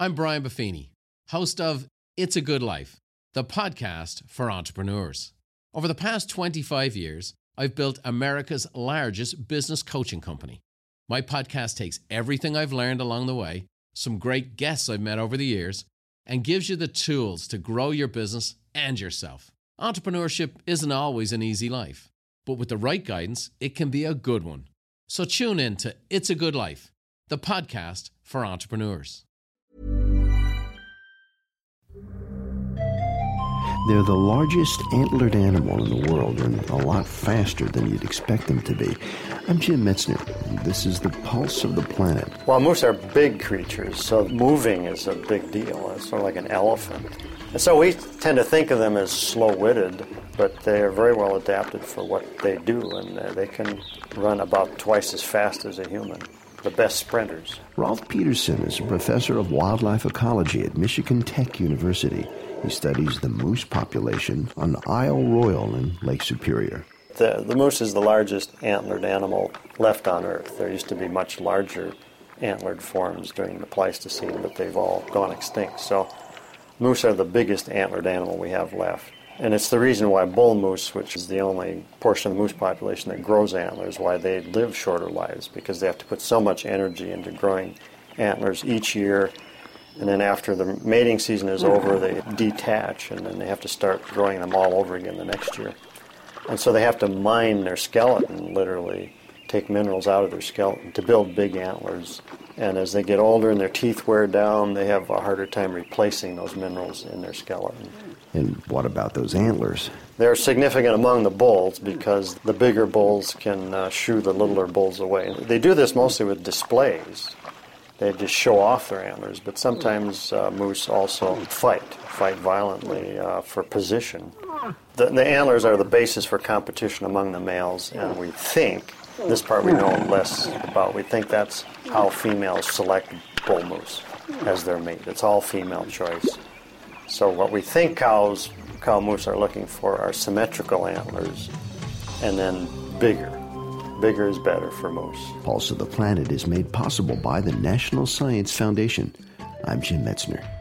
I'm Brian Buffini, host of It's a Good Life, the podcast for entrepreneurs. Over the past 25 years, I've built America's largest business coaching company. My podcast takes everything I've learned along the way, some great guests I've met over the years, and gives you the tools to grow your business and yourself. Entrepreneurship isn't always an easy life, but with the right guidance, it can be a good one. So tune in to It's a Good Life, the podcast for entrepreneurs. They're the largest antlered animal in the world and a lot faster than you'd expect them to be. I'm Jim Metzner. This is the pulse of the planet. Well, moose are big creatures, so moving is a big deal. It's sort of like an elephant. And so we tend to think of them as slow witted, but they are very well adapted for what they do, and uh, they can run about twice as fast as a human. The best sprinters. Rolf Peterson is a professor of wildlife ecology at Michigan Tech University. He studies the moose population on Isle Royale in Lake Superior. The, the moose is the largest antlered animal left on Earth. There used to be much larger antlered forms during the Pleistocene, but they've all gone extinct. So, moose are the biggest antlered animal we have left. And it's the reason why bull moose, which is the only portion of the moose population that grows antlers, why they live shorter lives, because they have to put so much energy into growing antlers each year and then after the mating season is over, they detach, and then they have to start growing them all over again the next year. And so they have to mine their skeleton, literally, take minerals out of their skeleton to build big antlers. And as they get older and their teeth wear down, they have a harder time replacing those minerals in their skeleton. And what about those antlers? They're significant among the bulls because the bigger bulls can uh, shoo the littler bulls away. They do this mostly with displays they just show off their antlers, but sometimes uh, moose also fight, fight violently uh, for position. The, the, antlers are the basis for competition among the males, and we think, this part we know less about, we think that's how females select bull moose as their mate. It's all female choice. So what we think cows, cow moose are looking for are symmetrical antlers, and then bigger Bigger is better for moose. Pulse of the Planet is made possible by the National Science Foundation. I'm Jim Metzner.